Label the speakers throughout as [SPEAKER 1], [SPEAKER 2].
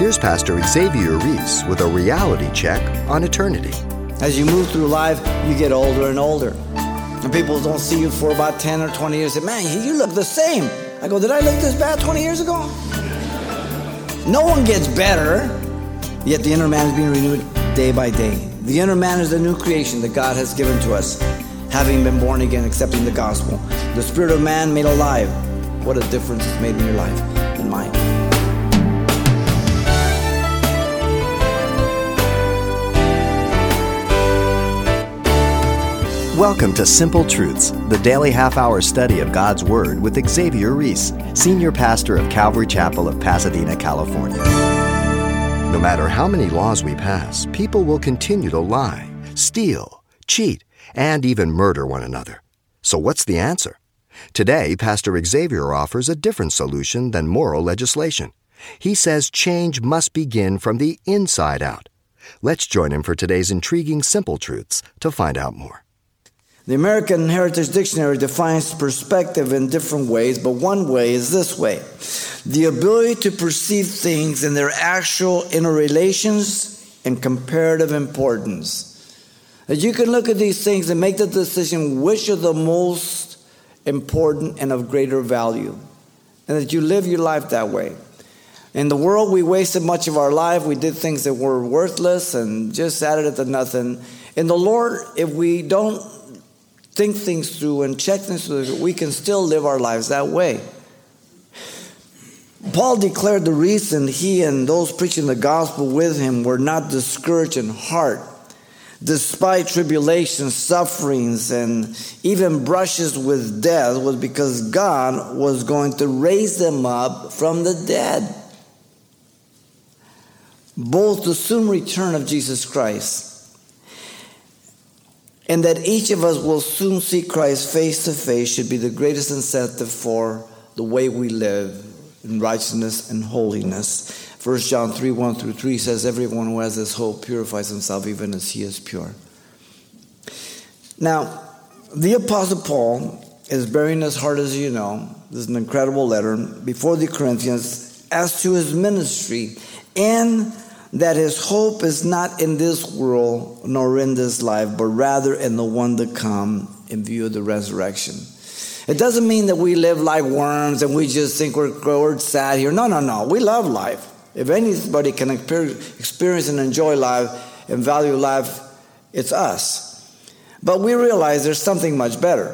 [SPEAKER 1] Here's Pastor Xavier Reese with a reality check on eternity.
[SPEAKER 2] As you move through life, you get older and older. And people don't see you for about 10 or 20 years. And say, man, you look the same. I go, did I look this bad 20 years ago? No one gets better, yet the inner man is being renewed day by day. The inner man is the new creation that God has given to us, having been born again, accepting the gospel. The spirit of man made alive. What a difference it's made in your life and mine.
[SPEAKER 1] Welcome to Simple Truths, the daily half hour study of God's Word with Xavier Reese, Senior Pastor of Calvary Chapel of Pasadena, California. No matter how many laws we pass, people will continue to lie, steal, cheat, and even murder one another. So, what's the answer? Today, Pastor Xavier offers a different solution than moral legislation. He says change must begin from the inside out. Let's join him for today's intriguing Simple Truths to find out more.
[SPEAKER 2] The American Heritage Dictionary defines perspective in different ways, but one way is this way the ability to perceive things in their actual interrelations and comparative importance. That you can look at these things and make the decision which are the most important and of greater value, and that you live your life that way. In the world, we wasted much of our life. We did things that were worthless and just added it to nothing. In the Lord, if we don't think things through and check things through, we can still live our lives that way. Paul declared the reason he and those preaching the gospel with him were not discouraged in heart, despite tribulations, sufferings, and even brushes with death, was because God was going to raise them up from the dead. Both the soon return of Jesus Christ and that each of us will soon see Christ face to face should be the greatest incentive for the way we live in righteousness and holiness. 1 John 3 1 through 3 says, Everyone who has this hope purifies himself even as he is pure. Now, the Apostle Paul is bearing his heart, as you know. This is an incredible letter before the Corinthians as to his ministry and that his hope is not in this world nor in this life, but rather in the one to come in view of the resurrection. It doesn't mean that we live like worms and we just think we're, we're sad here. No, no, no. We love life. If anybody can experience and enjoy life and value life, it's us. But we realize there's something much better.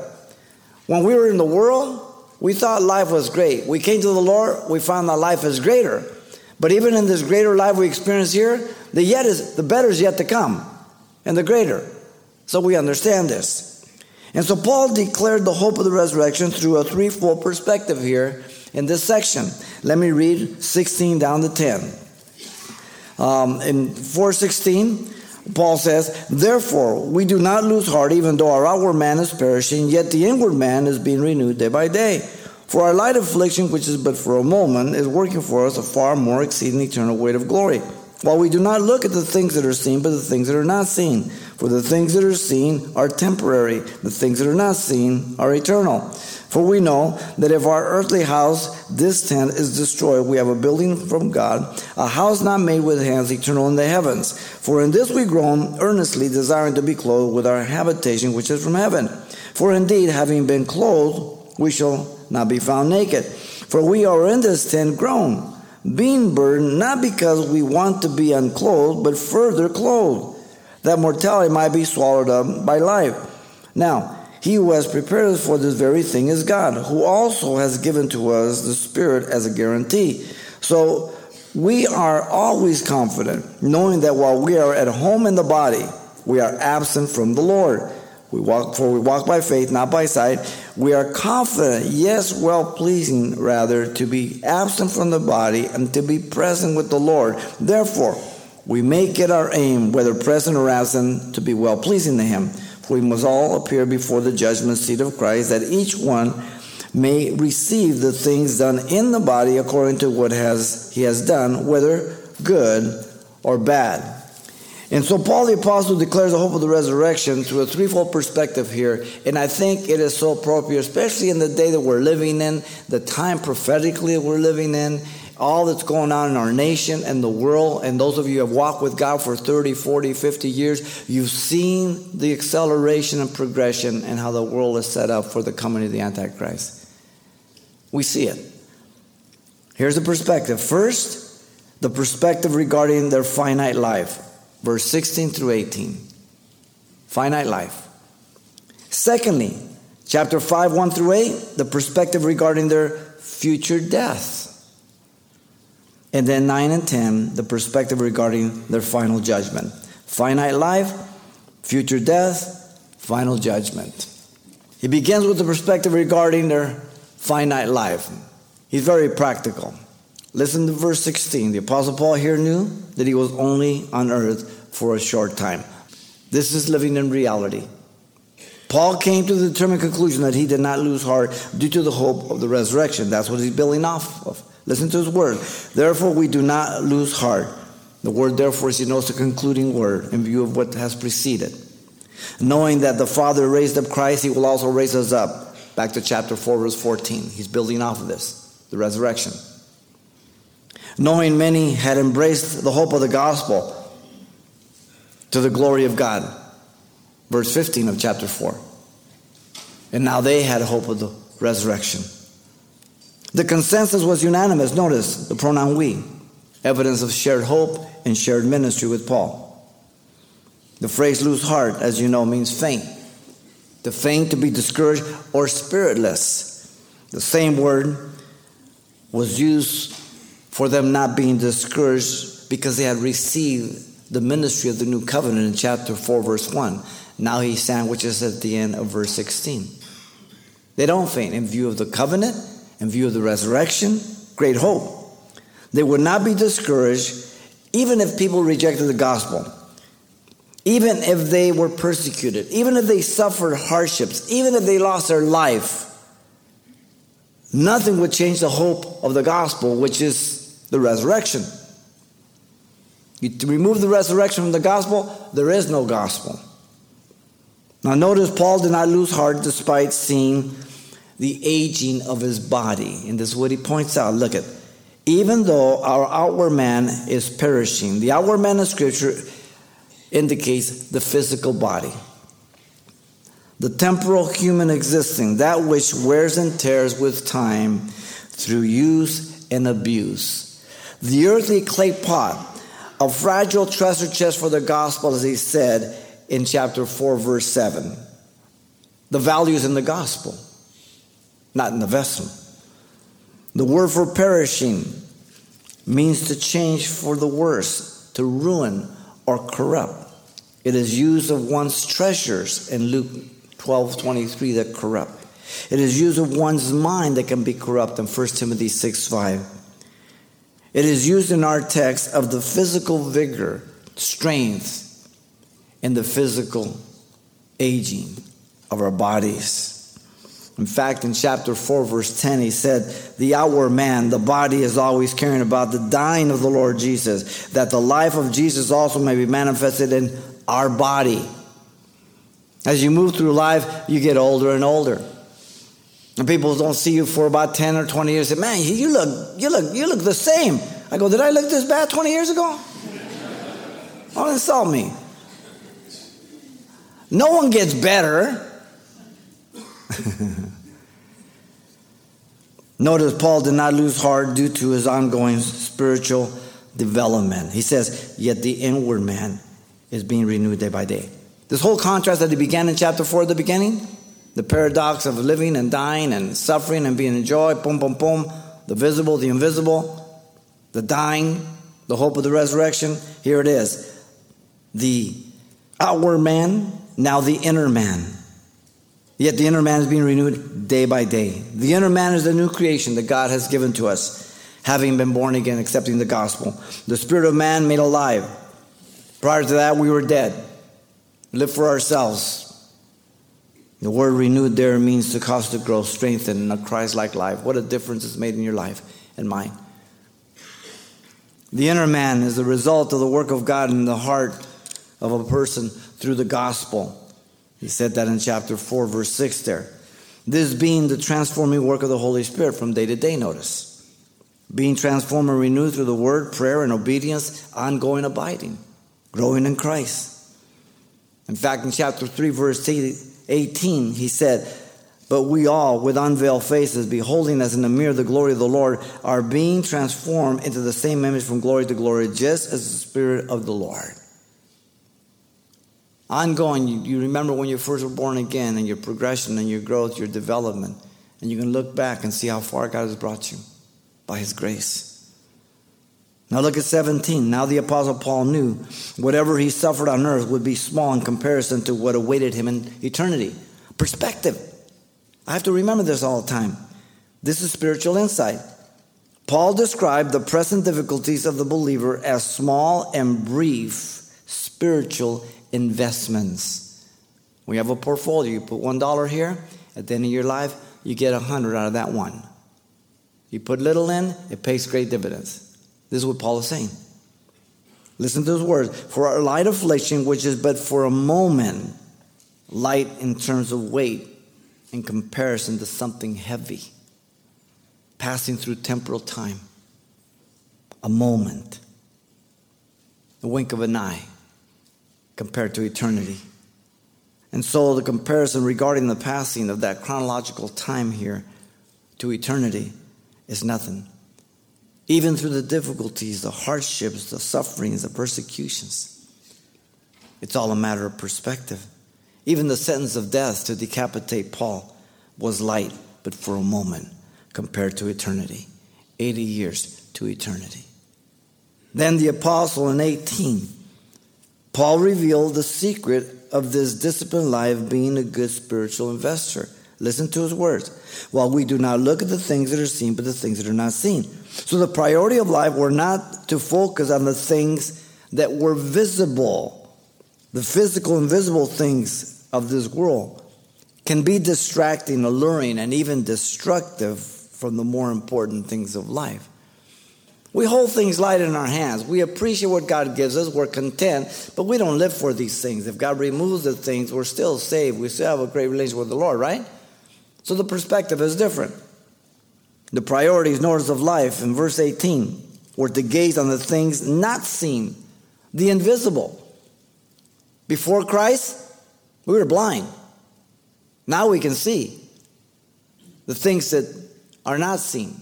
[SPEAKER 2] When we were in the world, we thought life was great. We came to the Lord, we found that life is greater. But even in this greater life we experience here, the yet is the better is yet to come, and the greater. So we understand this. And so Paul declared the hope of the resurrection through a threefold perspective here in this section. Let me read 16 down to 10. Um, in 416, Paul says, Therefore, we do not lose heart, even though our outward man is perishing, yet the inward man is being renewed day by day. For our light affliction, which is but for a moment, is working for us a far more exceeding eternal weight of glory. While we do not look at the things that are seen, but the things that are not seen. For the things that are seen are temporary, the things that are not seen are eternal. For we know that if our earthly house, this tent, is destroyed, we have a building from God, a house not made with hands, eternal in the heavens. For in this we groan, earnestly desiring to be clothed with our habitation which is from heaven. For indeed, having been clothed, we shall not be found naked. For we are in this tent grown, being burdened, not because we want to be unclothed, but further clothed, that mortality might be swallowed up by life. Now, he who has prepared us for this very thing is God, who also has given to us the Spirit as a guarantee. So we are always confident, knowing that while we are at home in the body, we are absent from the Lord. We walk for we walk by faith, not by sight. We are confident, yes, well pleasing rather, to be absent from the body and to be present with the Lord. Therefore, we make it our aim, whether present or absent, to be well pleasing to Him. For we must all appear before the judgment seat of Christ, that each one may receive the things done in the body according to what has he has done, whether good or bad. And so Paul the Apostle declares the hope of the resurrection through a threefold perspective here. And I think it is so appropriate, especially in the day that we're living in, the time prophetically we're living in, all that's going on in our nation and the world, and those of you who have walked with God for 30, 40, 50 years, you've seen the acceleration and progression and how the world is set up for the coming of the Antichrist. We see it. Here's the perspective. First, the perspective regarding their finite life, verse 16 through 18. Finite life. Secondly, chapter 5, 1 through 8, the perspective regarding their future death. And then 9 and 10, the perspective regarding their final judgment. Finite life, future death, final judgment. He begins with the perspective regarding their finite life. He's very practical. Listen to verse 16. The Apostle Paul here knew that he was only on earth for a short time. This is living in reality. Paul came to the determined conclusion that he did not lose heart due to the hope of the resurrection. That's what he's building off of. Listen to his word. Therefore, we do not lose heart. The word, therefore, is, you know, a concluding word in view of what has preceded. Knowing that the Father raised up Christ, he will also raise us up. Back to chapter 4, verse 14. He's building off of this, the resurrection knowing many had embraced the hope of the gospel to the glory of God. Verse 15 of chapter 4. And now they had hope of the resurrection. The consensus was unanimous. Notice the pronoun we, evidence of shared hope and shared ministry with Paul. The phrase lose heart, as you know, means faint. To faint, to be discouraged, or spiritless. The same word was used for them not being discouraged because they had received the ministry of the new covenant in chapter 4, verse 1. Now he sandwiches at the end of verse 16. They don't faint in view of the covenant, in view of the resurrection, great hope. They would not be discouraged even if people rejected the gospel, even if they were persecuted, even if they suffered hardships, even if they lost their life. Nothing would change the hope of the gospel, which is the resurrection. You remove the resurrection from the gospel, there is no gospel. Now, notice Paul did not lose heart despite seeing the aging of his body. And this is what he points out. Look at, even though our outward man is perishing, the outward man in Scripture indicates the physical body, the temporal human existing, that which wears and tears with time through use and abuse the earthly clay pot, a fragile treasure chest for the gospel, as he said in chapter 4, verse 7. The value is in the gospel, not in the vessel. The word for perishing means to change for the worse, to ruin or corrupt. It is used of one's treasures in Luke 12 23 that corrupt. It is used of one's mind that can be corrupt in 1 Timothy 6 5. It is used in our text of the physical vigor, strength, and the physical aging of our bodies. In fact, in chapter 4, verse 10, he said, The outward man, the body, is always caring about the dying of the Lord Jesus, that the life of Jesus also may be manifested in our body. As you move through life, you get older and older. And people don't see you for about 10 or 20 years. Say, man, you look, you look, you look the same. I go, did I look this bad 20 years ago? Don't insult me. No one gets better. Notice Paul did not lose heart due to his ongoing spiritual development. He says, yet the inward man is being renewed day by day. This whole contrast that he began in chapter 4 at the beginning, the paradox of living and dying and suffering and being in joy, boom, boom, boom, the visible, the invisible, the dying, the hope of the resurrection. Here it is the outward man, now the inner man. Yet the inner man is being renewed day by day. The inner man is the new creation that God has given to us, having been born again, accepting the gospel. The spirit of man made alive. Prior to that, we were dead, lived for ourselves, the word renewed there means to cause to grow, strengthen in a Christ like life. What a difference it's made in your life and mine. The inner man is the result of the work of God in the heart of a person through the gospel. He said that in chapter 4, verse 6 there. This being the transforming work of the Holy Spirit from day to day, notice. being transformed and renewed through the word, prayer, and obedience, ongoing abiding, growing in Christ. In fact, in chapter 3, verse 18, he said, But we all, with unveiled faces, beholding as in a mirror the glory of the Lord, are being transformed into the same image from glory to glory, just as the Spirit of the Lord. Ongoing, you, you remember when you first were born again and your progression and your growth, your development, and you can look back and see how far God has brought you by His grace. Now look at 17. Now the Apostle Paul knew whatever he suffered on earth would be small in comparison to what awaited him in eternity. Perspective. I have to remember this all the time. This is spiritual insight. Paul described the present difficulties of the believer as small and brief spiritual investments. We have a portfolio. You put $1 here, at the end of your life, you get a 100 out of that one. You put little in, it pays great dividends. This is what Paul is saying. Listen to his words. For our light affliction, which is but for a moment, light in terms of weight in comparison to something heavy, passing through temporal time, a moment, a wink of an eye compared to eternity. And so the comparison regarding the passing of that chronological time here to eternity is nothing even through the difficulties, the hardships, the sufferings, the persecutions. It's all a matter of perspective. Even the sentence of death to decapitate Paul was light, but for a moment compared to eternity 80 years to eternity. Then the apostle in 18, Paul revealed the secret of this disciplined life being a good spiritual investor. Listen to his words. While we do not look at the things that are seen, but the things that are not seen. So the priority of life were not to focus on the things that were visible. The physical and visible things of this world can be distracting, alluring, and even destructive from the more important things of life. We hold things light in our hands. We appreciate what God gives us. We're content, but we don't live for these things. If God removes the things, we're still saved. We still have a great relationship with the Lord, right? So the perspective is different. The priorities, norms of life in verse 18 were to gaze on the things not seen, the invisible. Before Christ, we were blind. Now we can see the things that are not seen.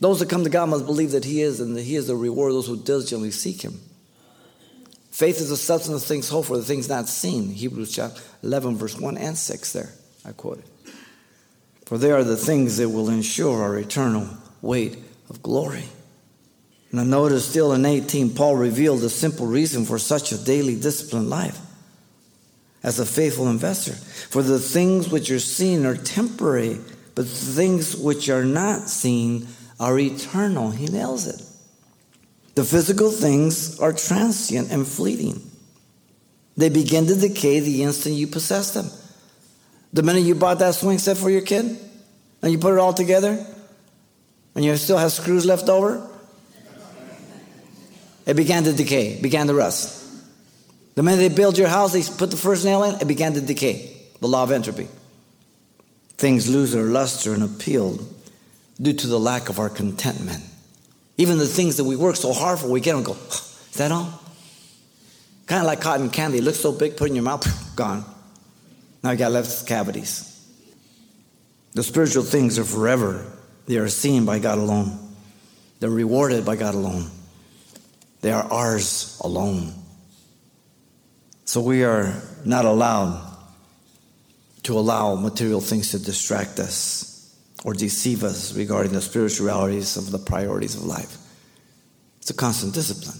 [SPEAKER 2] Those that come to God must believe that He is, and that He is the reward of those who diligently seek Him. Faith is the substance of things hoped for, the things not seen. Hebrews chapter 11, verse 1 and 6 there. I quote it for they are the things that will ensure our eternal weight of glory. Now, notice still in 18, Paul revealed the simple reason for such a daily disciplined life as a faithful investor. For the things which are seen are temporary, but the things which are not seen are eternal. He nails it. The physical things are transient and fleeting. They begin to decay the instant you possess them. The minute you bought that swing set for your kid and you put it all together and you still have screws left over, it began to decay, began to rust. The minute they build your house, they put the first nail in, it began to decay. The law of entropy. Things lose their luster and appeal due to the lack of our contentment. Even the things that we work so hard for, we get them and go, is that all? Kind of like cotton candy. It looks so big, put it in your mouth, gone. Now you got left cavities. The spiritual things are forever. They are seen by God alone. They're rewarded by God alone. They are ours alone. So we are not allowed to allow material things to distract us or deceive us regarding the spiritualities of the priorities of life. It's a constant discipline.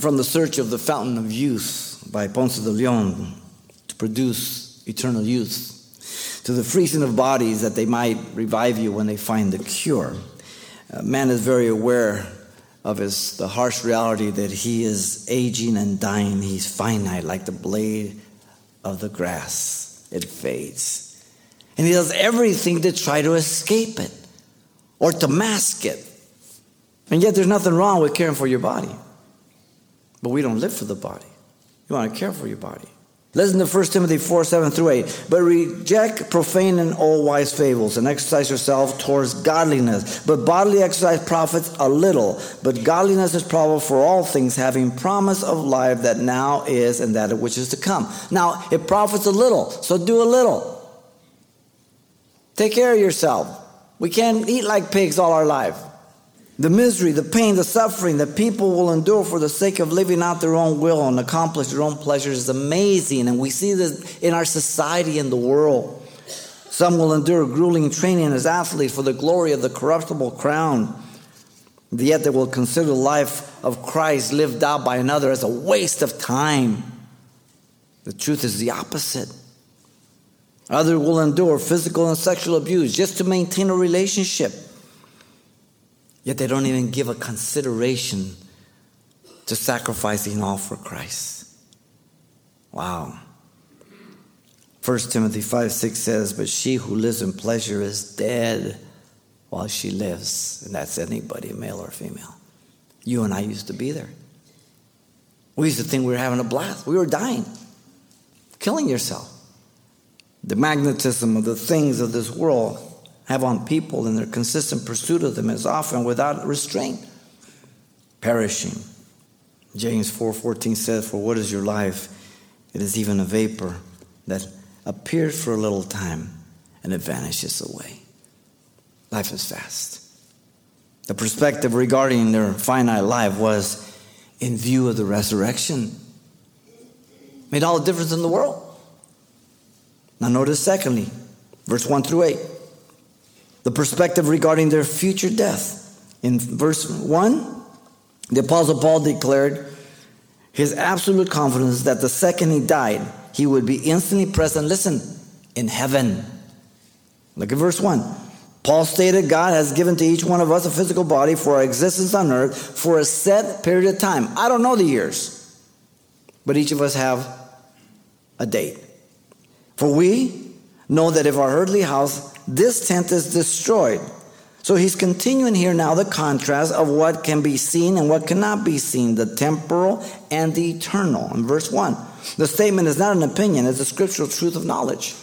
[SPEAKER 2] From the search of the fountain of youth, by Ponce de Leon to produce eternal youth, to the freezing of bodies that they might revive you when they find the cure. Uh, man is very aware of his the harsh reality that he is aging and dying. He's finite, like the blade of the grass. It fades. And he does everything to try to escape it or to mask it. And yet there's nothing wrong with caring for your body. But we don't live for the body. You want to care for your body. Listen to 1 Timothy 4 7 through 8. But reject profane and all wise fables, and exercise yourself towards godliness. But bodily exercise profits a little, but godliness is probable for all things, having promise of life that now is and that which is to come. Now, it profits a little, so do a little. Take care of yourself. We can't eat like pigs all our life. The misery, the pain, the suffering that people will endure for the sake of living out their own will and accomplish their own pleasures is amazing. And we see this in our society and the world. Some will endure grueling training as athletes for the glory of the corruptible crown. Yet they will consider the life of Christ lived out by another as a waste of time. The truth is the opposite. Others will endure physical and sexual abuse just to maintain a relationship. Yet they don't even give a consideration to sacrificing all for Christ. Wow. 1 Timothy 5 6 says, But she who lives in pleasure is dead while she lives. And that's anybody, male or female. You and I used to be there. We used to think we were having a blast. We were dying, killing yourself. The magnetism of the things of this world have on people in their consistent pursuit of them is often without restraint, perishing. James 4:14 says, "For what is your life? It is even a vapor that appears for a little time and it vanishes away." Life is fast. The perspective regarding their finite life was in view of the resurrection. Made all the difference in the world. Now notice secondly, verse 1 through 8 the perspective regarding their future death. In verse 1, the Apostle Paul declared his absolute confidence that the second he died, he would be instantly present, listen, in heaven. Look at verse 1. Paul stated God has given to each one of us a physical body for our existence on earth for a set period of time. I don't know the years, but each of us have a date. For we know that if our earthly house this tent is destroyed. So he's continuing here now the contrast of what can be seen and what cannot be seen, the temporal and the eternal. In verse 1, the statement is not an opinion, it's a scriptural truth of knowledge.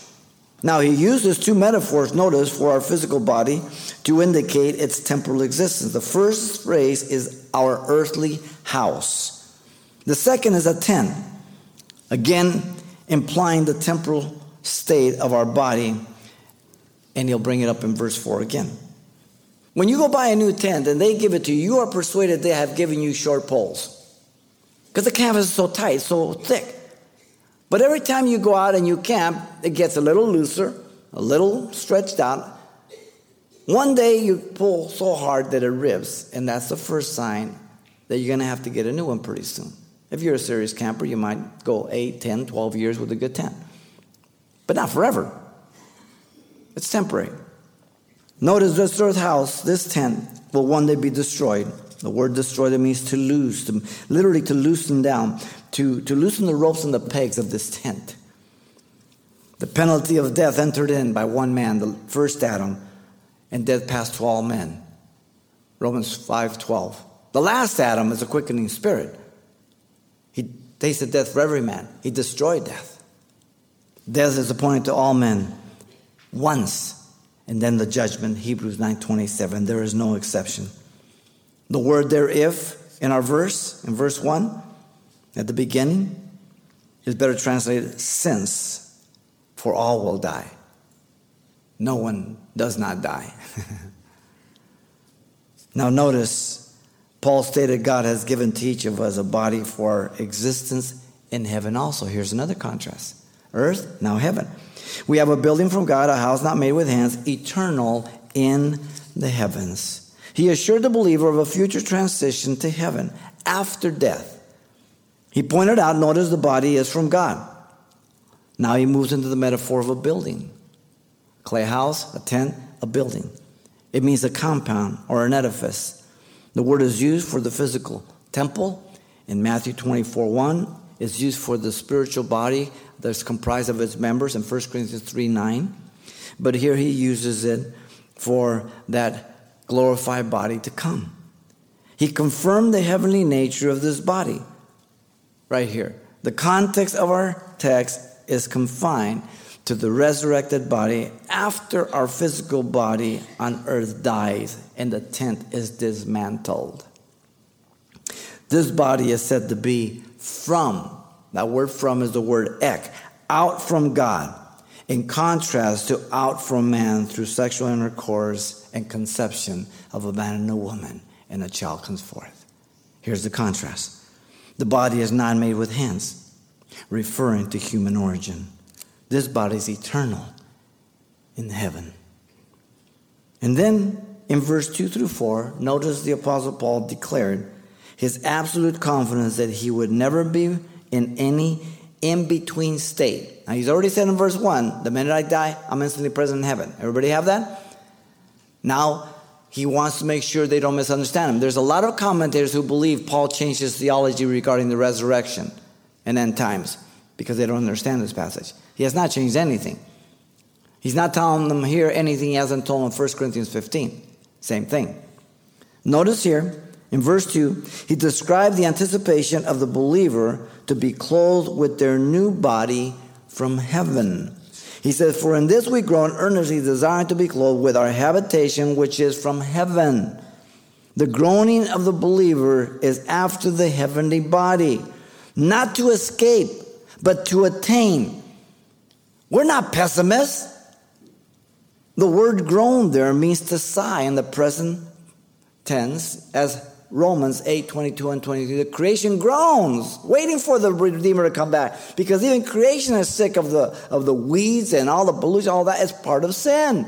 [SPEAKER 2] Now he uses two metaphors, notice, for our physical body to indicate its temporal existence. The first phrase is our earthly house. The second is a tent, again implying the temporal state of our body and he'll bring it up in verse 4 again. When you go buy a new tent and they give it to you, you are persuaded they have given you short poles. Because the canvas is so tight, so thick. But every time you go out and you camp, it gets a little looser, a little stretched out. One day you pull so hard that it rips, and that's the first sign that you're going to have to get a new one pretty soon. If you're a serious camper, you might go 8, 10, 12 years with a good tent. But not forever. It's temporary. Notice this earth house, this tent, will one day be destroyed. The word destroy that means to lose, to, literally to loosen down, to, to loosen the ropes and the pegs of this tent. The penalty of death entered in by one man, the first Adam, and death passed to all men. Romans 5:12. The last Adam is a quickening spirit. He tasted death for every man. He destroyed death. Death is appointed to all men once and then the judgment hebrews 9.27 there is no exception. The word there if in our verse in verse 1 at the beginning is better translated since for all will die. No one does not die. Now notice paul stated god has given to each of us a body for our existence in heaven also. Here's another contrast earth now heaven we have a building from God, a house not made with hands, eternal in the heavens. He assured the believer of a future transition to heaven after death. He pointed out, notice the body is from God. Now he moves into the metaphor of a building clay house, a tent, a building. It means a compound or an edifice. The word is used for the physical temple. In Matthew 24 1, is used for the spiritual body that's comprised of its members in 1 Corinthians 3 9. But here he uses it for that glorified body to come. He confirmed the heavenly nature of this body right here. The context of our text is confined to the resurrected body after our physical body on earth dies and the tent is dismantled. This body is said to be from, that word from is the word ek, out from God, in contrast to out from man through sexual intercourse and conception of a man and a woman, and a child comes forth. Here's the contrast the body is not made with hands, referring to human origin. This body is eternal in heaven. And then in verse 2 through 4, notice the Apostle Paul declared his absolute confidence that he would never be in any in between state. Now, he's already said in verse 1 the minute I die, I'm instantly present in heaven. Everybody have that? Now, he wants to make sure they don't misunderstand him. There's a lot of commentators who believe Paul changed his theology regarding the resurrection and end times because they don't understand this passage. He has not changed anything. He's not telling them here anything he hasn't told them in 1 Corinthians 15. Same thing. Notice here in verse 2, he described the anticipation of the believer to be clothed with their new body from heaven. He says, For in this we groan earnestly, desiring to be clothed with our habitation which is from heaven. The groaning of the believer is after the heavenly body, not to escape, but to attain. We're not pessimists. The word groan there means to sigh in the present tense, as Romans 8 22 and 23. The creation groans, waiting for the Redeemer to come back. Because even creation is sick of the, of the weeds and all the pollution, all that is part of sin.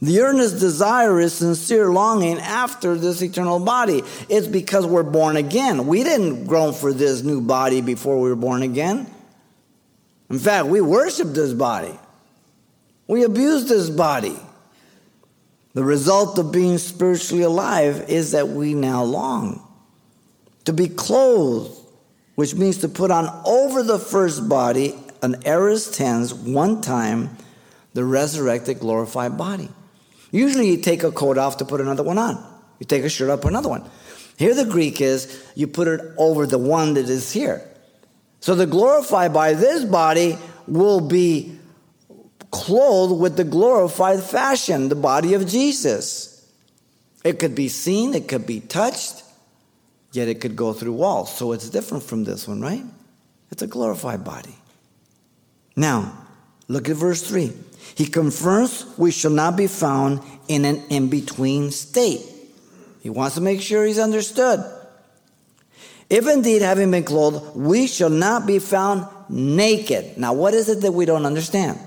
[SPEAKER 2] The earnest desire is sincere longing after this eternal body. It's because we're born again. We didn't groan for this new body before we were born again. In fact, we worship this body. We abuse this body. The result of being spiritually alive is that we now long to be clothed, which means to put on over the first body, an aorist tense, one time, the resurrected, glorified body. Usually you take a coat off to put another one on. You take a shirt off, put another one. Here the Greek is you put it over the one that is here. So the glorified by this body will be clothed with the glorified fashion, the body of Jesus. It could be seen, it could be touched, yet it could go through walls. So it's different from this one, right? It's a glorified body. Now, look at verse 3. He confirms we shall not be found in an in between state. He wants to make sure he's understood. If indeed, having been clothed, we shall not be found naked. Now, what is it that we don't understand?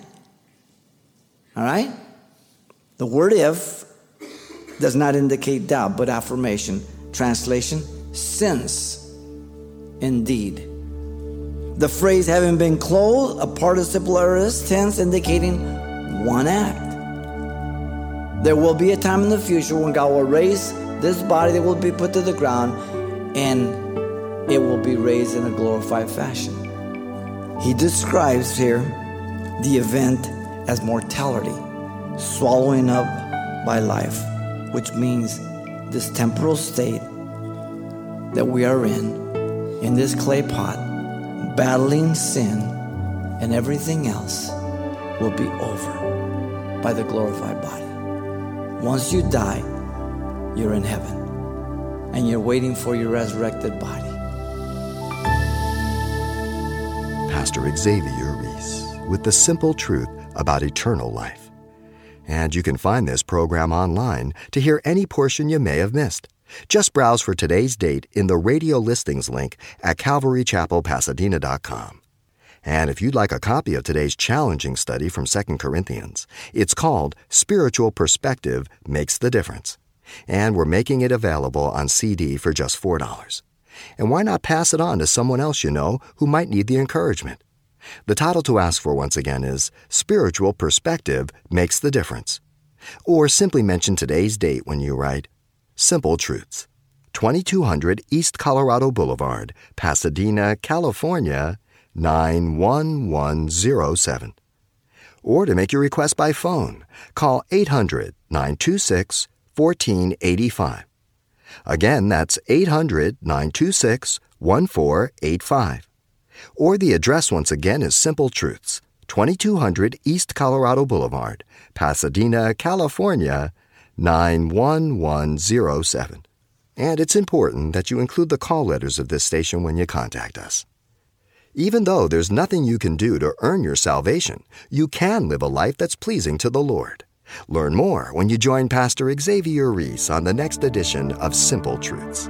[SPEAKER 2] All right? The word if does not indicate doubt, but affirmation. Translation since indeed. The phrase having been clothed, a participle aorist tense indicating one act. There will be a time in the future when God will raise this body that will be put to the ground and it will be raised in a glorified fashion. He describes here the event as mortality, swallowing up by life, which means this temporal state that we are in, in this clay pot, battling sin and everything else, will be over by the glorified body. Once you die, you're in heaven and you're waiting for your resurrected body.
[SPEAKER 1] Pastor Xavier Reese with the simple truth about eternal life. And you can find this program online to hear any portion you may have missed. Just browse for today's date in the radio listings link at calvarychapelpasadena.com. And if you'd like a copy of today's challenging study from 2 Corinthians, it's called Spiritual Perspective Makes the Difference. And we're making it available on CD for just $4. And why not pass it on to someone else you know who might need the encouragement? The title to ask for once again is Spiritual Perspective Makes the Difference. Or simply mention today's date when you write Simple Truths, 2200 East Colorado Boulevard, Pasadena, California 91107. Or to make your request by phone, call 800 926 1485. Again, that's 800 926 1485. Or the address once again is Simple Truths, 2200 East Colorado Boulevard, Pasadena, California 91107. And it's important that you include the call letters of this station when you contact us. Even though there's nothing you can do to earn your salvation, you can live a life that's pleasing to the Lord. Learn more when you join Pastor Xavier Reese on the next edition of Simple Truths.